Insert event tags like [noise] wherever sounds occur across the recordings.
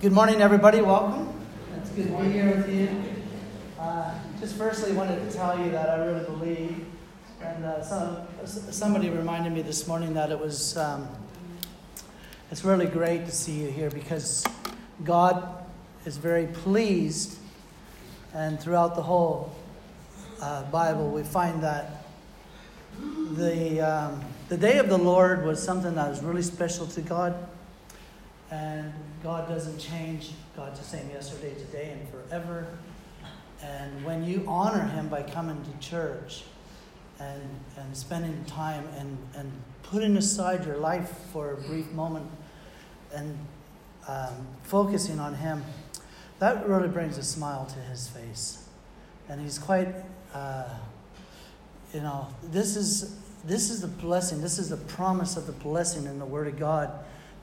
Good morning, everybody. Welcome. It's good to be here with you. Uh, just firstly, wanted to tell you that I really believe, and uh, some, somebody reminded me this morning that it was. Um, it's really great to see you here because God is very pleased, and throughout the whole uh, Bible, we find that the um, the day of the Lord was something that was really special to God. And God doesn't change. God's the same yesterday, today, and forever. And when you honor Him by coming to church and, and spending time and, and putting aside your life for a brief moment and um, focusing on Him, that really brings a smile to His face. And He's quite, uh, you know, this is, this is the blessing, this is the promise of the blessing in the Word of God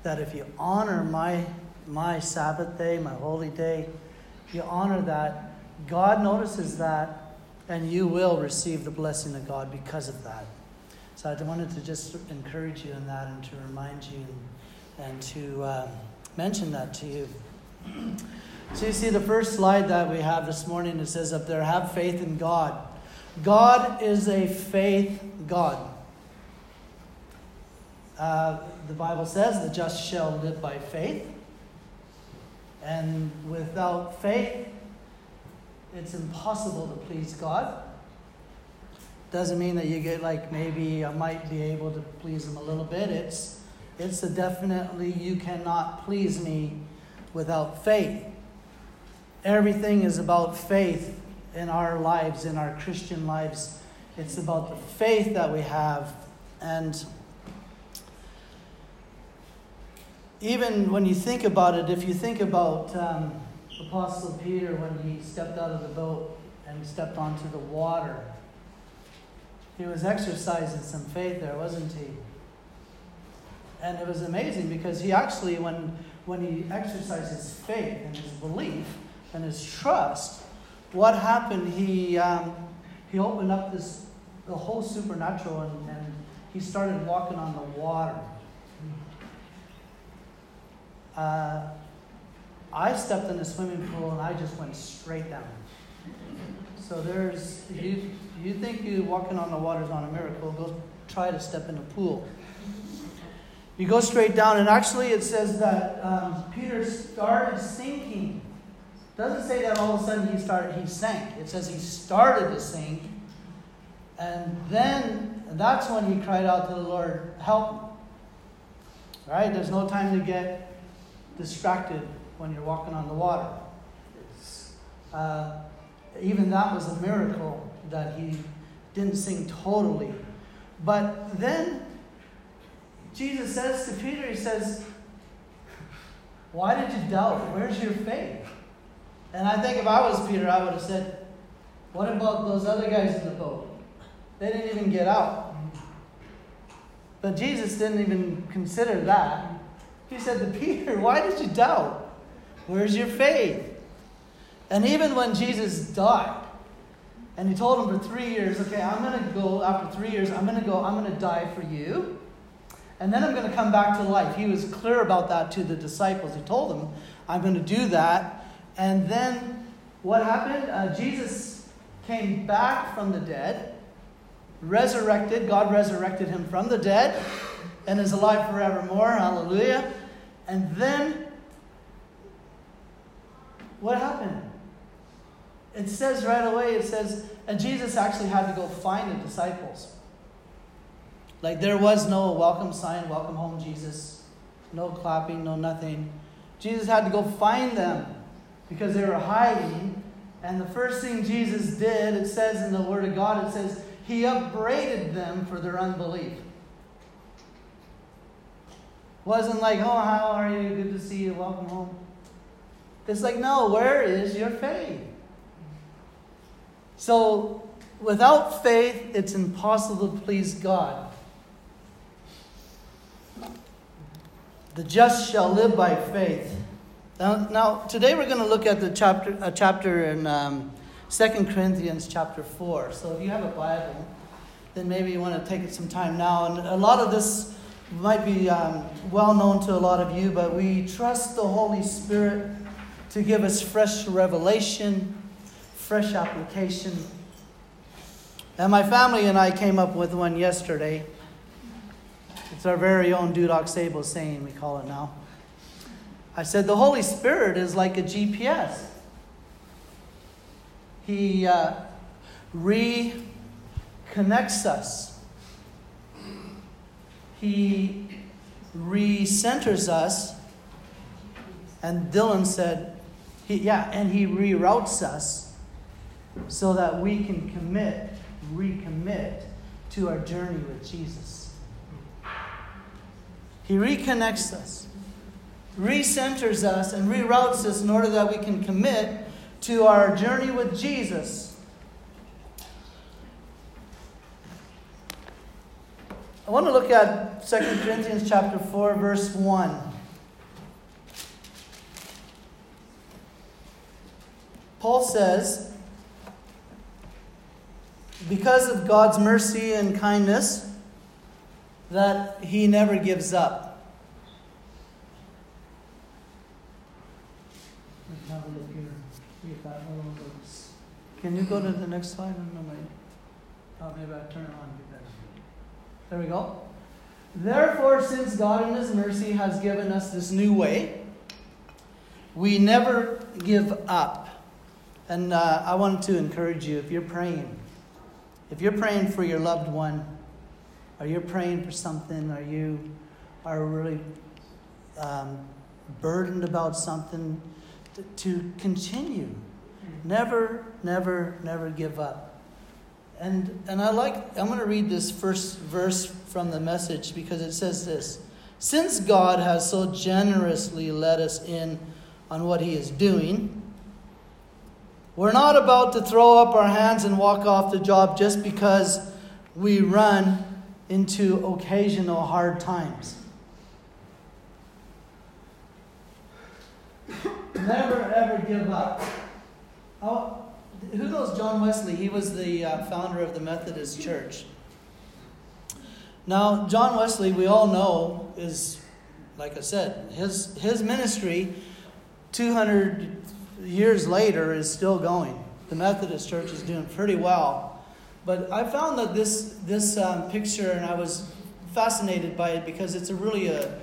that if you honor my, my Sabbath day, my holy day, you honor that, God notices that, and you will receive the blessing of God because of that. So I wanted to just encourage you in that and to remind you and, to um, mention that to you. So you see the first slide that we have this morning, it says up there, have faith in God. God is a faith God. Uh, the Bible says the just shall live by faith. And without faith, it's impossible to please God. Doesn't mean that you get like maybe I might be able to please Him a little bit. It's it's a definitely you cannot please me without faith. Everything is about faith in our lives, in our Christian lives. It's about the faith that we have. And even when you think about it, if you think about um, Apostle Peter when he stepped out of the boat and stepped onto the water, he was exercising some faith there, wasn't he? And it was amazing because he actually, when, when he exercised his faith and his belief and his trust, what happened? He, um, he opened up this, the whole supernatural and, and he started walking on the water. Uh, I stepped in the swimming pool and I just went straight down. So there's you. You think you walking on the water is not a miracle? Go try to step in the pool. You go straight down, and actually it says that um, Peter started sinking. Doesn't say that all of a sudden he started he sank. It says he started to sink, and then that's when he cried out to the Lord, "Help me!" Right? There's no time to get distracted when you're walking on the water. Uh, even that was a miracle that he didn't sing totally. But then Jesus says to Peter, He says, Why did you doubt? Where's your faith? And I think if I was Peter, I would have said, What about those other guys in the boat? They didn't even get out. But Jesus didn't even consider that. He said to Peter, Why did you doubt? Where's your faith? And even when Jesus died, and he told him for three years, Okay, I'm going to go, after three years, I'm going to go, I'm going to die for you. And then I'm going to come back to life. He was clear about that to the disciples. He told them, I'm going to do that. And then what happened? Uh, Jesus came back from the dead, resurrected. God resurrected him from the dead and is alive forevermore. Hallelujah. And then, what happened? It says right away, it says, and Jesus actually had to go find the disciples. Like there was no welcome sign, welcome home, Jesus. No clapping, no nothing. Jesus had to go find them because they were hiding. And the first thing Jesus did, it says in the Word of God, it says, He upbraided them for their unbelief. Wasn't like, oh, how are you? Good to see you. Welcome home. It's like, no, where is your faith? So, without faith, it's impossible to please God. The just shall live by faith. Now, now today we're going to look at the chapter, a chapter in um, 2 Corinthians chapter 4. So if you have a Bible, then maybe you want to take some time now. And a lot of this might be um, well known to a lot of you, but we trust the Holy Spirit to give us fresh revelation, fresh application. And my family and I came up with one yesterday. It's our very own Dudok Sabo saying, we call it now. I said, The Holy Spirit is like a GPS. He uh, reconnects us, He recenters us. And Dylan said, he, Yeah, and He reroutes us so that we can commit, recommit to our journey with Jesus. He reconnects us, recenters us, and reroutes us in order that we can commit to our journey with Jesus. I want to look at 2 Corinthians chapter 4 verse 1. Paul says, because of God's mercy and kindness, that he never gives up. Can you go to the next slide? No, oh, maybe I turn it on. There we go. Therefore, since God in His mercy has given us this new way, we never give up. And uh, I wanted to encourage you if you're praying, if you're praying for your loved one, or you're praying for something, or you are really um, burdened about something, to, to continue. Never, never, never give up. And, and I like, I'm going to read this first verse from the message because it says this Since God has so generously let us in on what He is doing, we're not about to throw up our hands and walk off the job just because we run into occasional hard times. Never ever give up. Oh, who knows John Wesley? He was the uh, founder of the Methodist Church. Now, John Wesley, we all know, is, like I said, his, his ministry 200 years later is still going. The Methodist Church is doing pretty well. But I found that this, this um, picture, and I was fascinated by it because it's a really a,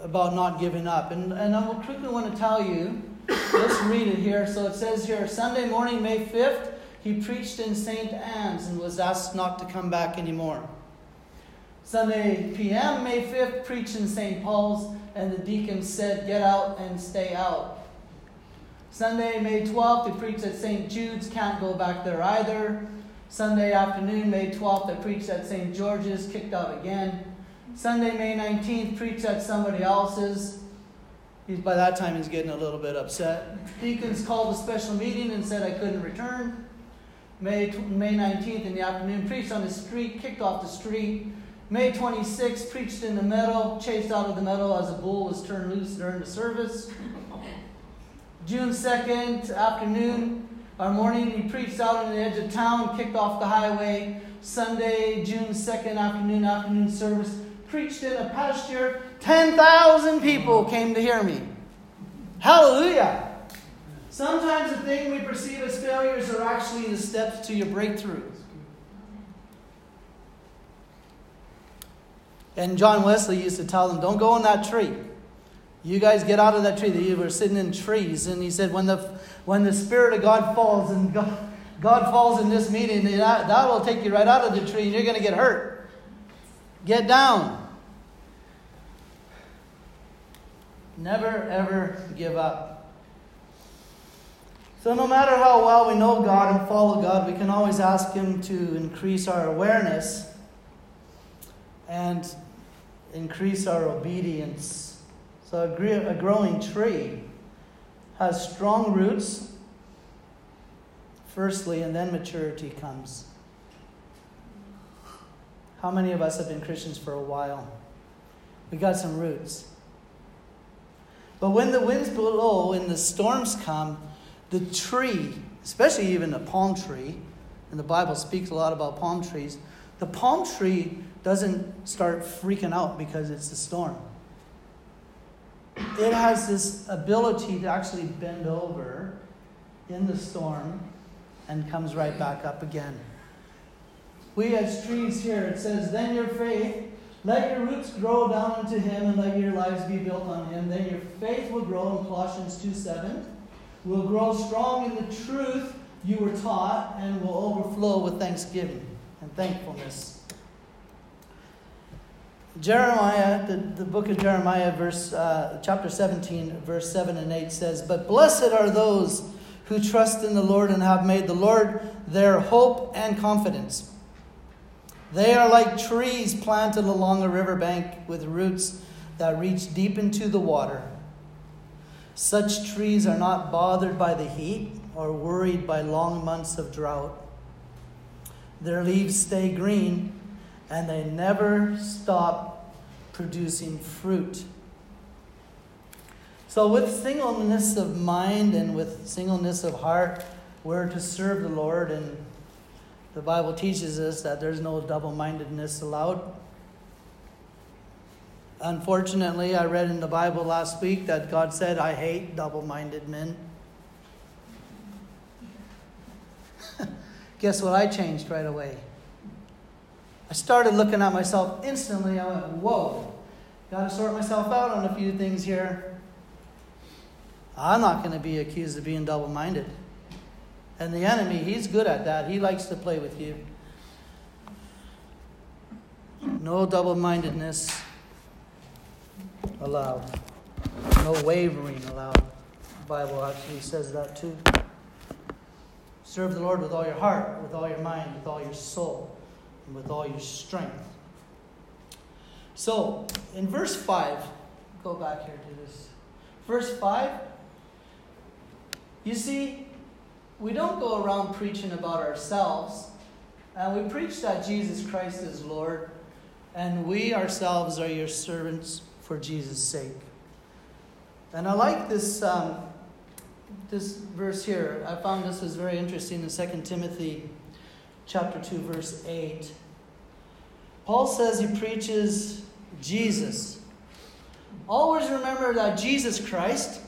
about not giving up. And, and I will quickly want to tell you Let's read it here. So it says here Sunday morning, May 5th, he preached in St. Anne's and was asked not to come back anymore. Sunday p.m., May 5th, preached in St. Paul's, and the deacon said, Get out and stay out. Sunday, May 12th, he preached at St. Jude's, can't go back there either. Sunday afternoon, May 12th, I preached at St. George's, kicked out again. Sunday, May 19th, preached at somebody else's, He's, by that time, he's getting a little bit upset. Deacons called a special meeting and said I couldn't return. May, May 19th in the afternoon, preached on the street, kicked off the street. May 26th, preached in the meadow, chased out of the meadow as a bull was turned loose during the service. [laughs] June 2nd, afternoon, our morning, he preached out on the edge of town, kicked off the highway. Sunday, June 2nd, afternoon, afternoon service, preached in a pasture 10,000 people came to hear me. Hallelujah. Sometimes the thing we perceive as failures are actually the steps to your breakthrough. And John Wesley used to tell them, Don't go in that tree. You guys get out of that tree. They were sitting in trees. And he said, When the, when the Spirit of God falls and God, God falls in this meeting, that, that will take you right out of the tree and you're going to get hurt. Get down. Never, ever give up. So, no matter how well we know God and follow God, we can always ask Him to increase our awareness and increase our obedience. So, a growing tree has strong roots, firstly, and then maturity comes. How many of us have been Christians for a while? We got some roots. But when the winds blow and the storms come, the tree, especially even a palm tree, and the Bible speaks a lot about palm trees, The palm tree doesn't start freaking out because it's a storm. It has this ability to actually bend over in the storm and comes right back up again. We as trees here, it says, Then your faith, let your roots grow down into him and let your lives be built on him. Then your faith will grow in Colossians 2 7. Will grow strong in the truth you were taught and will overflow with thanksgiving and thankfulness. Jeremiah, the, the book of Jeremiah, verse, uh, chapter 17, verse 7 and 8 says, But blessed are those who trust in the Lord and have made the Lord their hope and confidence. They are like trees planted along a riverbank with roots that reach deep into the water. Such trees are not bothered by the heat or worried by long months of drought. Their leaves stay green and they never stop producing fruit. So, with singleness of mind and with singleness of heart, we're to serve the Lord, and the Bible teaches us that there's no double mindedness allowed. Unfortunately, I read in the Bible last week that God said, I hate double minded men. [laughs] Guess what? I changed right away. I started looking at myself instantly. I went, whoa, got to sort myself out on a few things here. I'm not going to be accused of being double minded. And the enemy, he's good at that. He likes to play with you. No double mindedness allowed. No wavering allowed. The Bible actually says that too. Serve the Lord with all your heart, with all your mind, with all your soul, and with all your strength. So, in verse 5, go back here to this. Verse 5, you see, we don't go around preaching about ourselves, and we preach that Jesus Christ is Lord, and we ourselves are your servants for Jesus' sake. And I like this, um, this verse here. I found this was very interesting in 2 Timothy chapter 2, verse 8. Paul says he preaches Jesus. Always remember that Jesus Christ,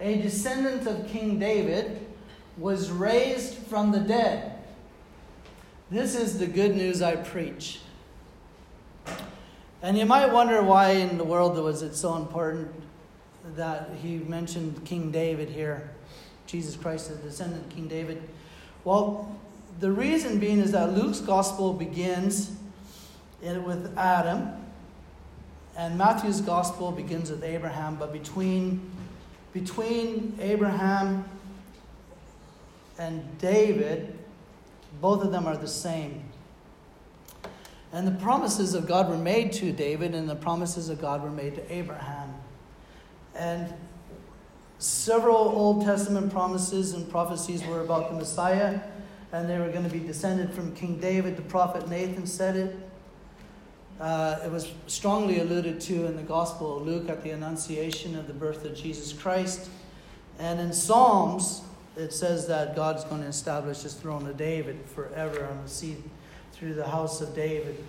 a descendant of King David, was raised from the dead. This is the good news I preach. And you might wonder why in the world was it so important that he mentioned King David here, Jesus Christ, the descendant of King David. Well, the reason being is that Luke's gospel begins with Adam, and Matthew's gospel begins with Abraham, but between, between Abraham and David, both of them are the same. And the promises of God were made to David, and the promises of God were made to Abraham. And several Old Testament promises and prophecies were about the Messiah, and they were going to be descended from King David. The prophet Nathan said it. Uh, it was strongly alluded to in the Gospel of Luke at the Annunciation of the birth of Jesus Christ. And in Psalms, it says that God's going to establish his throne of David forever on the seed through the house of David.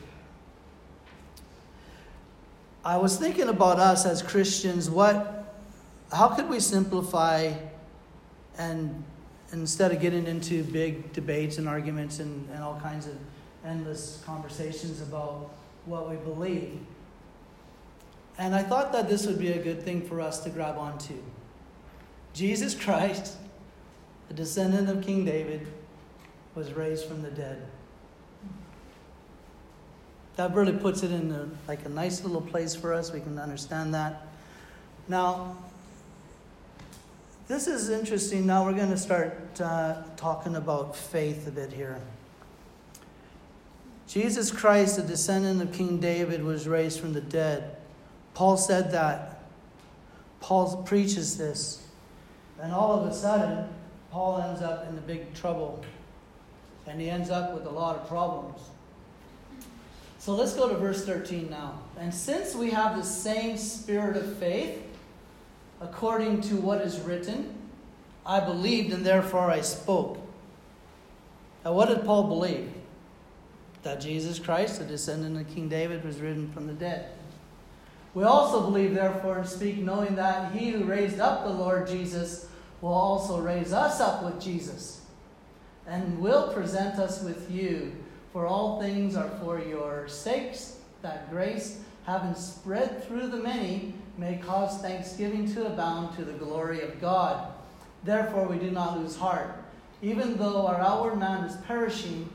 I was thinking about us as Christians, what how could we simplify and instead of getting into big debates and arguments and, and all kinds of endless conversations about what we believe. And I thought that this would be a good thing for us to grab onto. Jesus Christ, a descendant of King David, was raised from the dead. That really puts it in a, like a nice little place for us. We can understand that. Now, this is interesting. Now we're going to start uh, talking about faith a bit here. Jesus Christ, a descendant of King David, was raised from the dead. Paul said that. Paul preaches this. And all of a sudden, Paul ends up in the big trouble. And he ends up with a lot of problems. So let's go to verse 13 now. And since we have the same spirit of faith, according to what is written, I believed and therefore I spoke. Now, what did Paul believe? that Jesus Christ, the descendant of King David, was risen from the dead. We also believe, therefore, and speak knowing that he who raised up the Lord Jesus will also raise us up with Jesus and will present us with you. For all things are for your sakes, that grace, having spread through the many, may cause thanksgiving to abound to the glory of God. Therefore, we do not lose heart. Even though our outward man is perishing,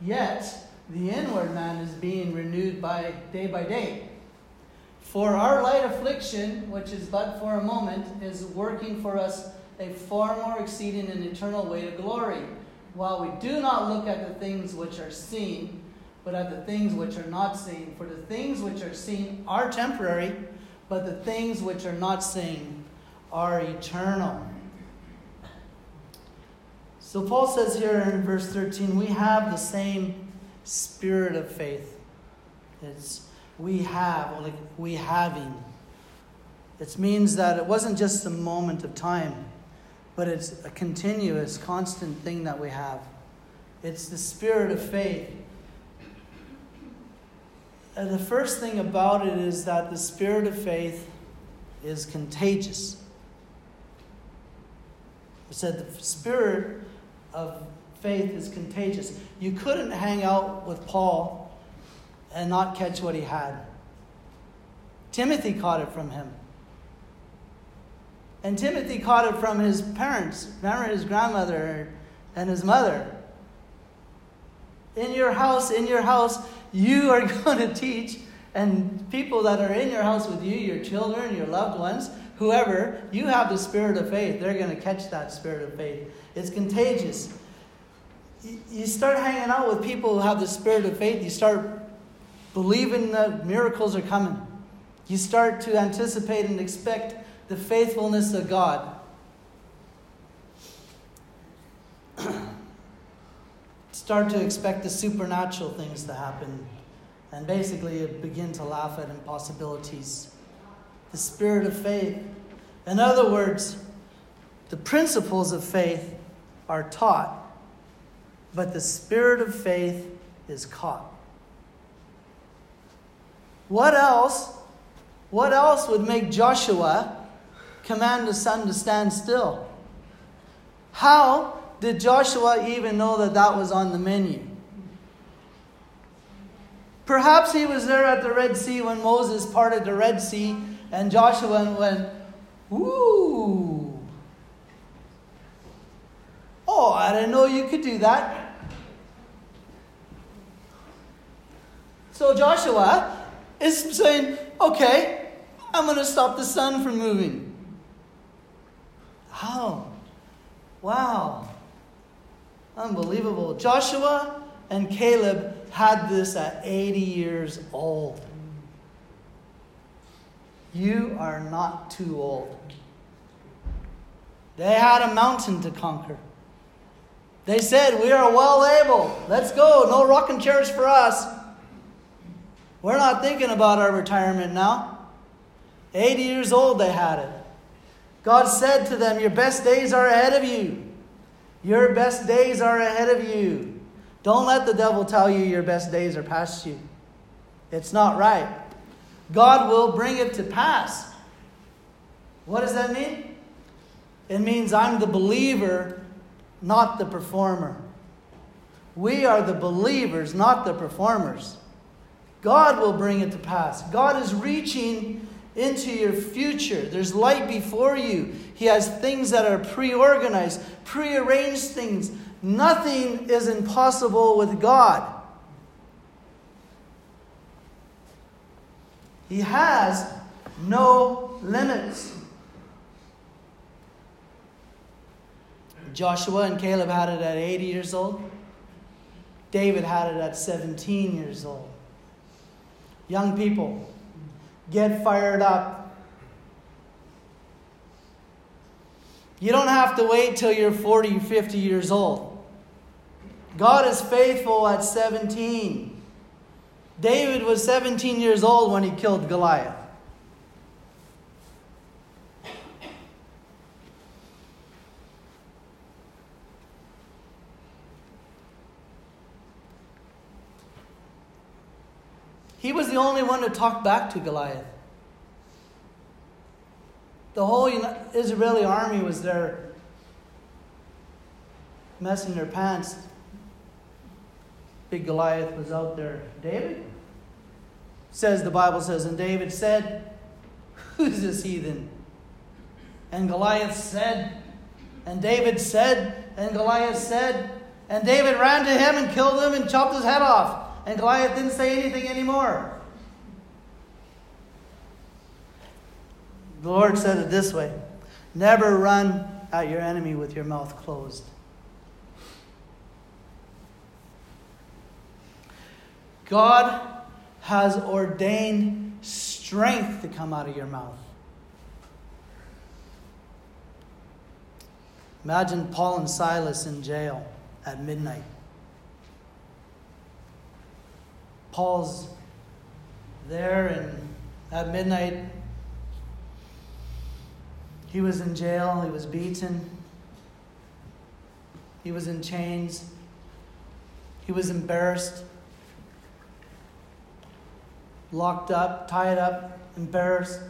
yet the inward man is being renewed by day by day. For our light affliction, which is but for a moment, is working for us a far more exceeding and eternal weight of glory, while we do not look at the things which are seen, but at the things which are not seen. For the things which are seen are temporary, but the things which are not seen are eternal. So Paul says here in verse 13, we have the same spirit of faith. It's we have, like we having. It means that it wasn't just a moment of time, but it's a continuous, constant thing that we have. It's the spirit of faith. And the first thing about it is that the spirit of faith is contagious. I said the spirit of faith is contagious. You couldn't hang out with Paul and not catch what he had. Timothy caught it from him. And Timothy caught it from his parents. Remember his grandmother and his mother. In your house, in your house, you are [laughs] going to teach, and people that are in your house with you, your children, your loved ones, whoever, you have the spirit of faith. They're going to catch that spirit of faith. It's contagious. You start hanging out with people who have the spirit of faith, you start believing that miracles are coming. You start to anticipate and expect the faithfulness of God. [clears throat] start to expect the supernatural things to happen and basically begin to laugh at impossibilities. The spirit of faith. In other words, the principles of faith are taught, but the spirit of faith is caught. What else? What else would make Joshua command the sun to stand still? How did Joshua even know that that was on the menu? Perhaps he was there at the Red Sea when Moses parted the Red Sea and Joshua went, Ooh. Oh, I didn't know you could do that. So Joshua is saying, okay, I'm going to stop the sun from moving. How? Wow. Unbelievable. Joshua and Caleb had this at 80 years old. You are not too old. They had a mountain to conquer. They said, We are well able. Let's go. No rocking chairs for us. We're not thinking about our retirement now. 80 years old, they had it. God said to them, Your best days are ahead of you. Your best days are ahead of you. Don't let the devil tell you your best days are past you. It's not right. God will bring it to pass. What does that mean? It means I'm the believer, not the performer. We are the believers, not the performers. God will bring it to pass. God is reaching into your future. There's light before you. He has things that are pre organized, pre arranged things. Nothing is impossible with God. He has no limits. Joshua and Caleb had it at 80 years old. David had it at 17 years old. Young people, get fired up. You don't have to wait till you're 40, 50 years old. God is faithful at 17. David was 17 years old when he killed Goliath. He was the only one to talk back to Goliath. The whole Israeli army was there messing their pants. Big Goliath was out there. David? Says the Bible says, and David said, [laughs] Who's this heathen? And Goliath said, and David said, and Goliath said, and David ran to him and killed him and chopped his head off. And Goliath didn't say anything anymore. The Lord said it this way Never run at your enemy with your mouth closed. God has ordained strength to come out of your mouth. Imagine Paul and Silas in jail at midnight. Paul's there, and at midnight, he was in jail, he was beaten, he was in chains, he was embarrassed locked up, tied up, embarrassed.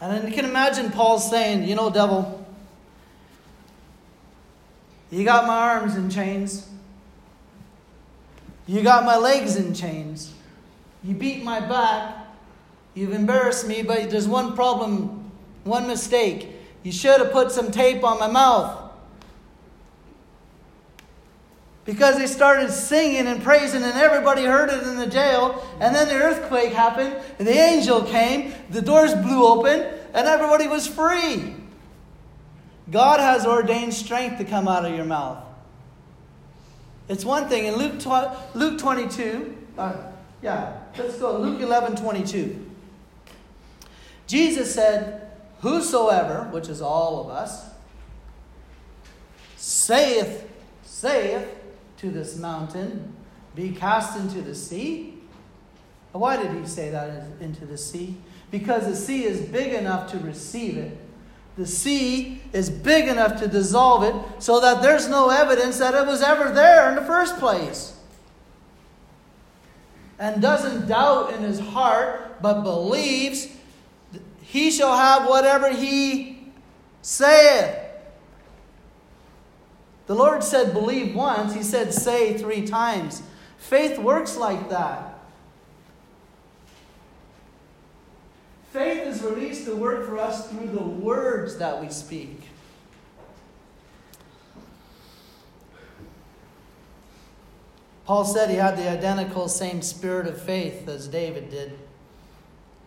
And then you can imagine Paul saying, You know, devil, you got my arms in chains. You got my legs in chains. You beat my back. You've embarrassed me, but there's one problem, one mistake. You should have put some tape on my mouth because they started singing and praising, and everybody heard it in the jail. And then the earthquake happened, and the angel came, the doors blew open, and everybody was free. God has ordained strength to come out of your mouth. It's one thing in Luke, tw- Luke 22, uh, yeah, let's go, Luke 11 22. Jesus said, Whosoever, which is all of us, saith, saith, to this mountain, be cast into the sea? Why did he say that into the sea? Because the sea is big enough to receive it. The sea is big enough to dissolve it so that there's no evidence that it was ever there in the first place. And doesn't doubt in his heart, but believes he shall have whatever he saith. The Lord said, believe once. He said, say three times. Faith works like that. Faith is released to work for us through the words that we speak. Paul said he had the identical same spirit of faith as David did.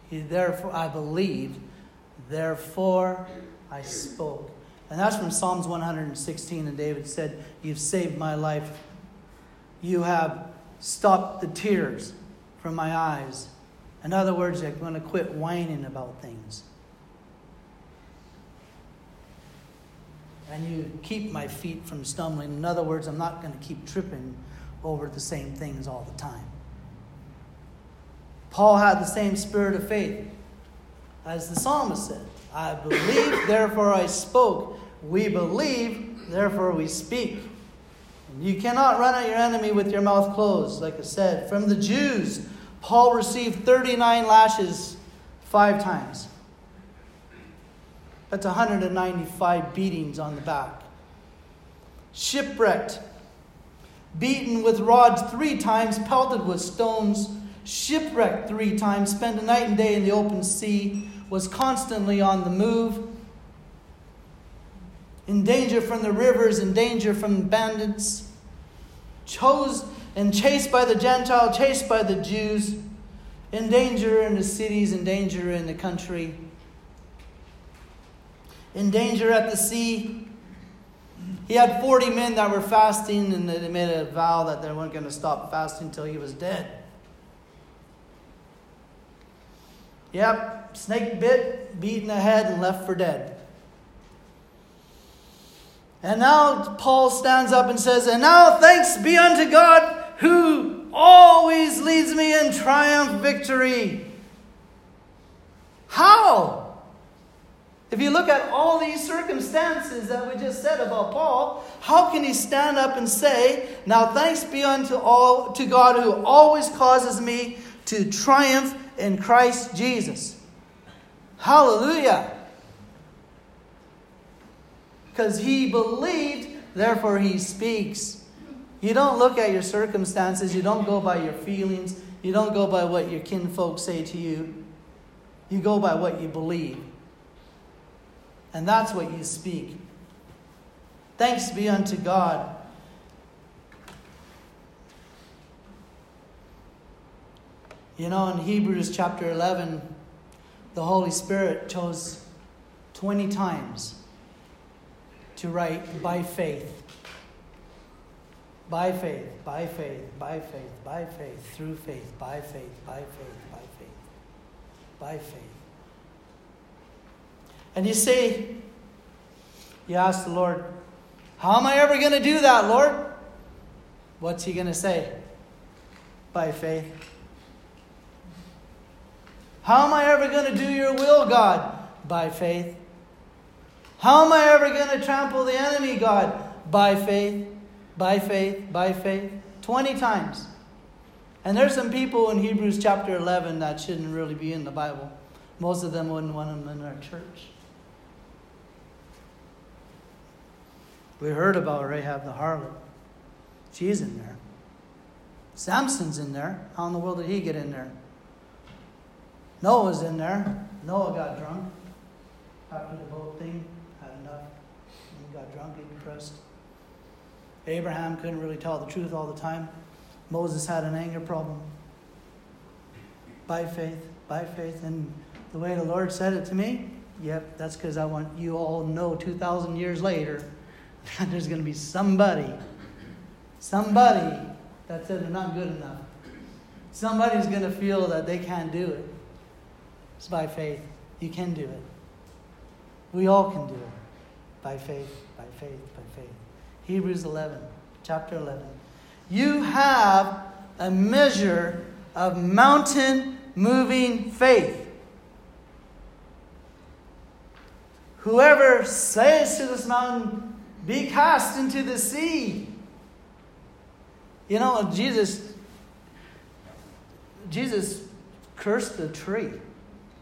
He, therefore, I believed, therefore I spoke. And that's from Psalms 116. And David said, You've saved my life. You have stopped the tears from my eyes. In other words, I'm going to quit whining about things. And you keep my feet from stumbling. In other words, I'm not going to keep tripping over the same things all the time. Paul had the same spirit of faith as the psalmist said. I believe, therefore I spoke. We believe, therefore we speak. You cannot run at your enemy with your mouth closed, like I said. From the Jews, Paul received 39 lashes five times. That's 195 beatings on the back. Shipwrecked, beaten with rods three times, pelted with stones, shipwrecked three times, spent a night and day in the open sea, was constantly on the move, in danger from the rivers, in danger from bandits, chose and chased by the Gentile, chased by the Jews, in danger in the cities, in danger in the country, in danger at the sea. He had 40 men that were fasting, and they made a vow that they weren't going to stop fasting until he was dead. Yep, snake bit, beaten the head, and left for dead. And now Paul stands up and says, And now thanks be unto God who always leads me in triumph victory. How? If you look at all these circumstances that we just said about Paul, how can he stand up and say, Now thanks be unto all to God who always causes me to triumph in Christ Jesus? Hallelujah. Because he believed, therefore he speaks. You don't look at your circumstances, you don't go by your feelings, you don't go by what your kinfolk say to you. You go by what you believe. And that's what you speak. Thanks be unto God. You know, in Hebrews chapter 11, the Holy Spirit chose 20 times to write by faith. By faith, by faith, by faith, by faith, through faith, by faith, by faith, by faith, by faith. And you say, you ask the Lord, How am I ever going to do that, Lord? What's he going to say? By faith. How am I ever going to do your will, God? By faith. How am I ever going to trample the enemy, God? By faith, by faith, by faith. 20 times. And there's some people in Hebrews chapter 11 that shouldn't really be in the Bible. Most of them wouldn't want them in our church. We heard about Rahab the harlot. She's in there. Samson's in there. How in the world did he get in there? Noah's in there. Noah got drunk after the boat thing, had enough. He got drunk, and depressed. Abraham couldn't really tell the truth all the time. Moses had an anger problem. By faith, by faith. And the way the Lord said it to me, yep, that's because I want you all know 2,000 years later [laughs] that there's going to be somebody, somebody that said they're not good enough. Somebody's going to feel that they can't do it. It's by faith. You can do it. We all can do it. By faith, by faith. Hebrews 11, chapter 11. You have a measure of mountain moving faith. Whoever says to this mountain, be cast into the sea. You know, Jesus Jesus cursed the tree.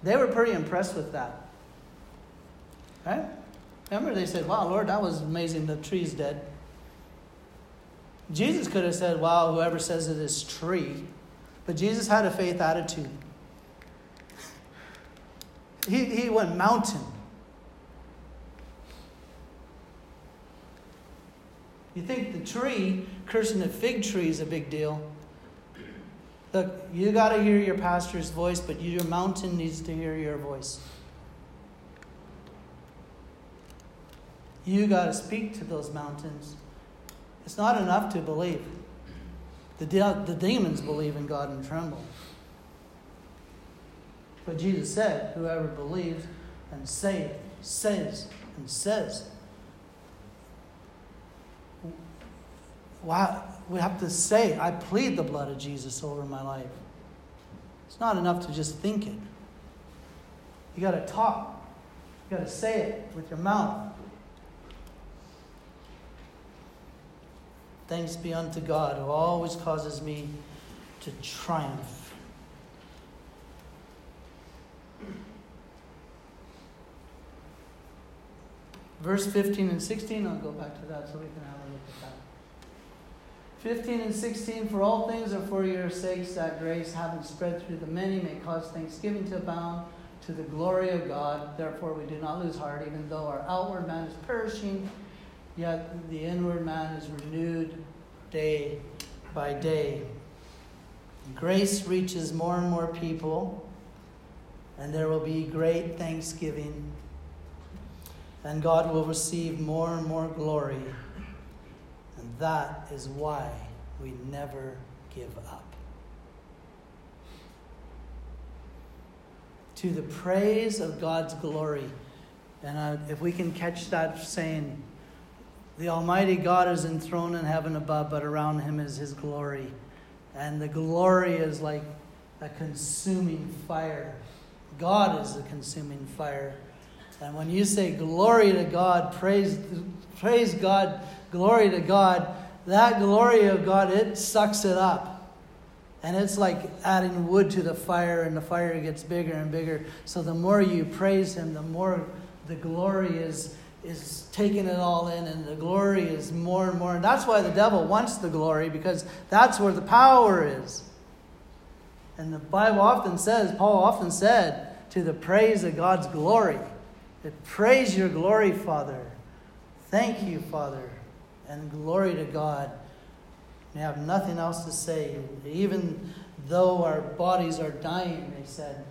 They were pretty impressed with that. Right? Remember, they said, Wow, Lord, that was amazing. The tree's dead. Jesus could have said, Wow, whoever says it is tree. But Jesus had a faith attitude. He, he went mountain. You think the tree, cursing the fig tree, is a big deal. Look, you got to hear your pastor's voice, but your mountain needs to hear your voice. You got to speak to those mountains. It's not enough to believe. The, de- the demons believe in God and tremble. But Jesus said, Whoever believes and says, says, and says. Wow we have to say, I plead the blood of Jesus over my life. It's not enough to just think it. You got to talk, you got to say it with your mouth. Thanks be unto God who always causes me to triumph. Verse 15 and 16, I'll go back to that so we can have a look at that. 15 and 16 For all things are for your sakes, that grace, having spread through the many, may cause thanksgiving to abound to the glory of God. Therefore, we do not lose heart, even though our outward man is perishing, yet the inward man is renewed day by day. Grace reaches more and more people, and there will be great thanksgiving, and God will receive more and more glory. And that is why we never give up. To the praise of God's glory. And uh, if we can catch that saying, the Almighty God is enthroned in heaven above, but around him is his glory. And the glory is like a consuming fire. God is the consuming fire. And when you say glory to God, praise, praise God, glory to God, that glory of God, it sucks it up. And it's like adding wood to the fire, and the fire gets bigger and bigger. So the more you praise Him, the more the glory is, is taking it all in, and the glory is more and more. And that's why the devil wants the glory, because that's where the power is. And the Bible often says, Paul often said, to the praise of God's glory. That praise your glory, Father. Thank you, Father. And glory to God. We have nothing else to say. Even though our bodies are dying, they said,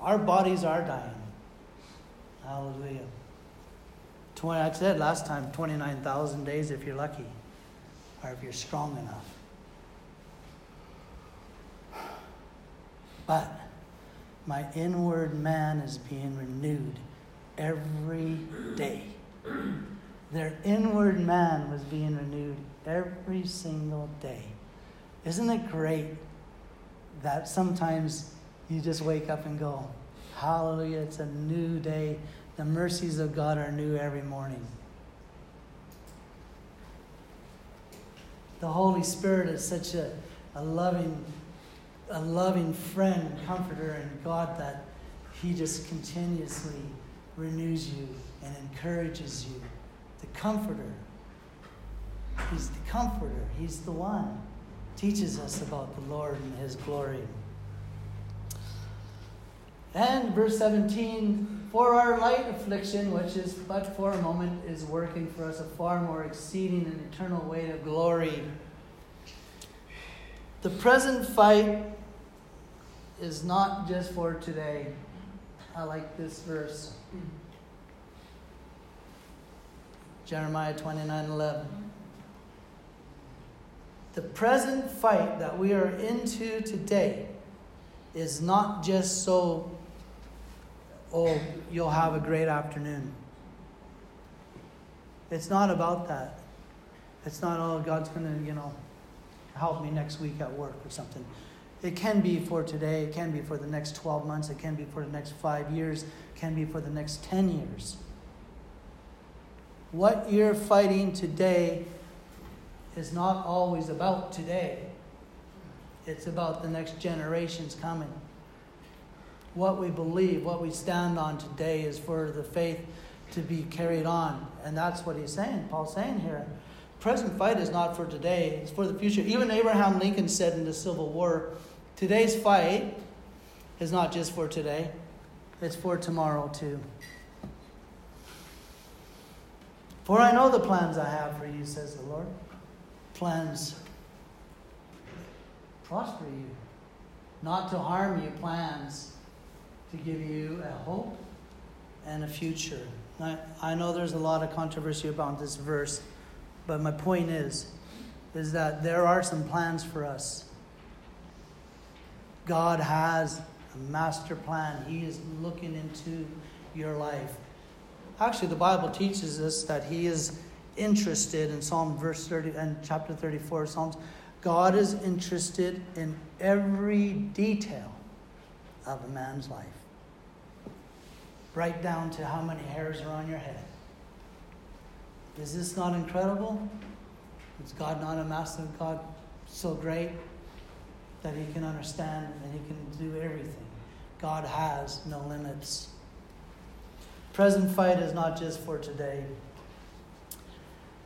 our bodies are dying. Hallelujah. 20, I said last time 29,000 days if you're lucky, or if you're strong enough. But my inward man is being renewed every day. Their inward man was being renewed every single day. Isn't it great that sometimes you just wake up and go, Hallelujah, it's a new day. The mercies of God are new every morning. The Holy Spirit is such a, a loving, a loving friend, comforter, and God that He just continuously renews you and encourages you. The comforter. He's the comforter. He's the one. Teaches us about the Lord and His glory. And verse 17, for our light affliction, which is but for a moment, is working for us a far more exceeding and eternal weight of glory. The present fight is not just for today. I like this verse. Jeremiah 29 11. The present fight that we are into today is not just so, oh, you'll have a great afternoon. It's not about that. It's not, oh, God's going to, you know, help me next week at work or something. It can be for today, it can be for the next 12 months, it can be for the next five years, it can be for the next 10 years. What you're fighting today is not always about today, it's about the next generations coming. What we believe, what we stand on today is for the faith to be carried on. And that's what he's saying. Paul's saying here. Present fight is not for today, it's for the future. Even Abraham Lincoln said in the Civil War, today's fight is not just for today, it's for tomorrow too. For I know the plans I have for you, says the Lord. Plans prosper you, not to harm you, plans to give you a hope and a future. I, I know there's a lot of controversy about this verse, but my point is, is that there are some plans for us. God has a master plan. He is looking into your life. Actually, the Bible teaches us that He is interested in Psalm verse 30 and chapter 34 Psalms. God is interested in every detail of a man's life, right down to how many hairs are on your head. Is this not incredible? Is God not a master God so great that He can understand and He can do everything? God has no limits. Present fight is not just for today.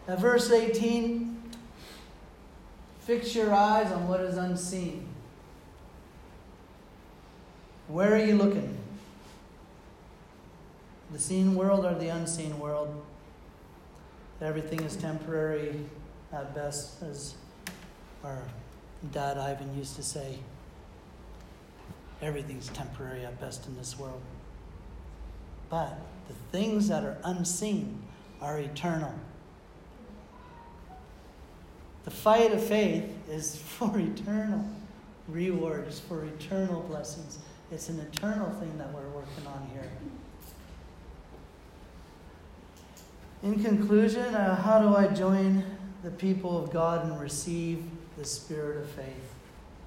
At verse 18, fix your eyes on what is unseen. Where are you looking? The seen world or the unseen world? Everything is temporary at best, as our dad Ivan used to say. Everything's temporary at best in this world. But the things that are unseen are eternal. The fight of faith is [laughs] for eternal rewards, for eternal blessings. It's an eternal thing that we're working on here. In conclusion, uh, how do I join the people of God and receive the spirit of faith?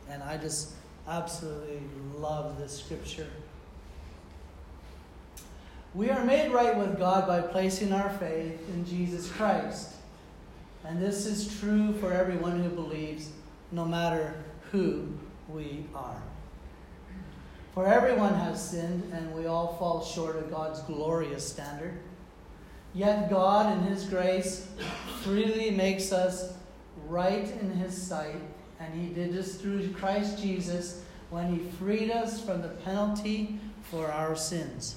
And I just absolutely love this scripture. We are made right with God by placing our faith in Jesus Christ. And this is true for everyone who believes, no matter who we are. For everyone has sinned, and we all fall short of God's glorious standard. Yet God, in His grace, freely makes us right in His sight, and He did this through Christ Jesus when He freed us from the penalty for our sins.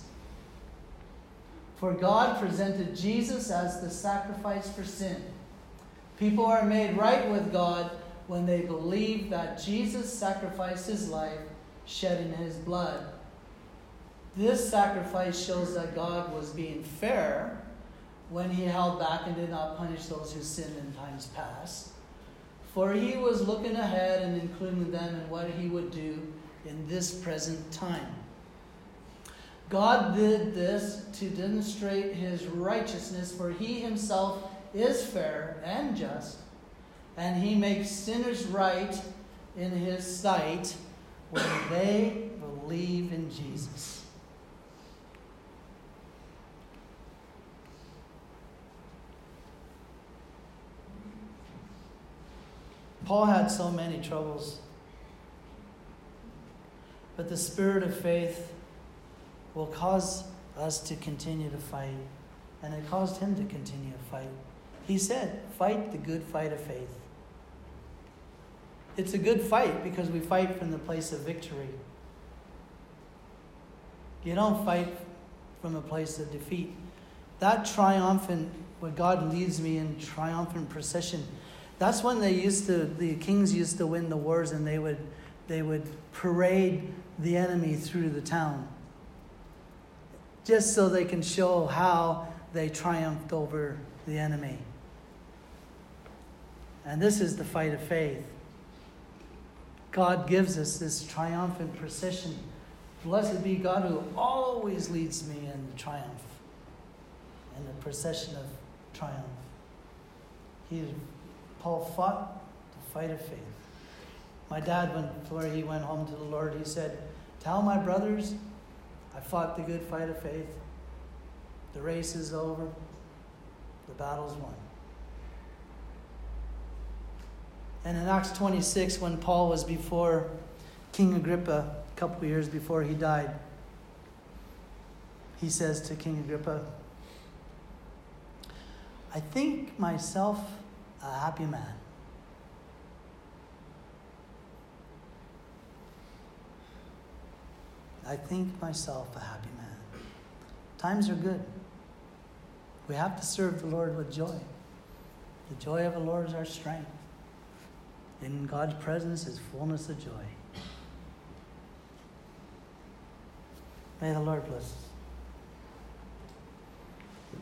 For God presented Jesus as the sacrifice for sin. People are made right with God when they believe that Jesus sacrificed his life, shedding his blood. This sacrifice shows that God was being fair when he held back and did not punish those who sinned in times past. For he was looking ahead and including them in what he would do in this present time. God did this to demonstrate his righteousness, for he himself is fair and just, and he makes sinners right in his sight when they believe in Jesus. Paul had so many troubles, but the spirit of faith will cause us to continue to fight, and it caused him to continue to fight. He said, Fight the good fight of faith. It's a good fight because we fight from the place of victory. You don't fight from a place of defeat. That triumphant, when God leads me in triumphant procession, that's when they used to, the kings used to win the wars and they would, they would parade the enemy through the town just so they can show how they triumphed over the enemy. And this is the fight of faith. God gives us this triumphant procession. Blessed be God who always leads me in triumph, in the procession of triumph. He, Paul fought the fight of faith. My dad, when, before he went home to the Lord, he said, Tell my brothers, I fought the good fight of faith. The race is over, the battle's won. And in Acts 26, when Paul was before King Agrippa, a couple of years before he died, he says to King Agrippa, I think myself a happy man. I think myself a happy man. Times are good. We have to serve the Lord with joy. The joy of the Lord is our strength. In God's presence is fullness of joy. May the Lord bless us.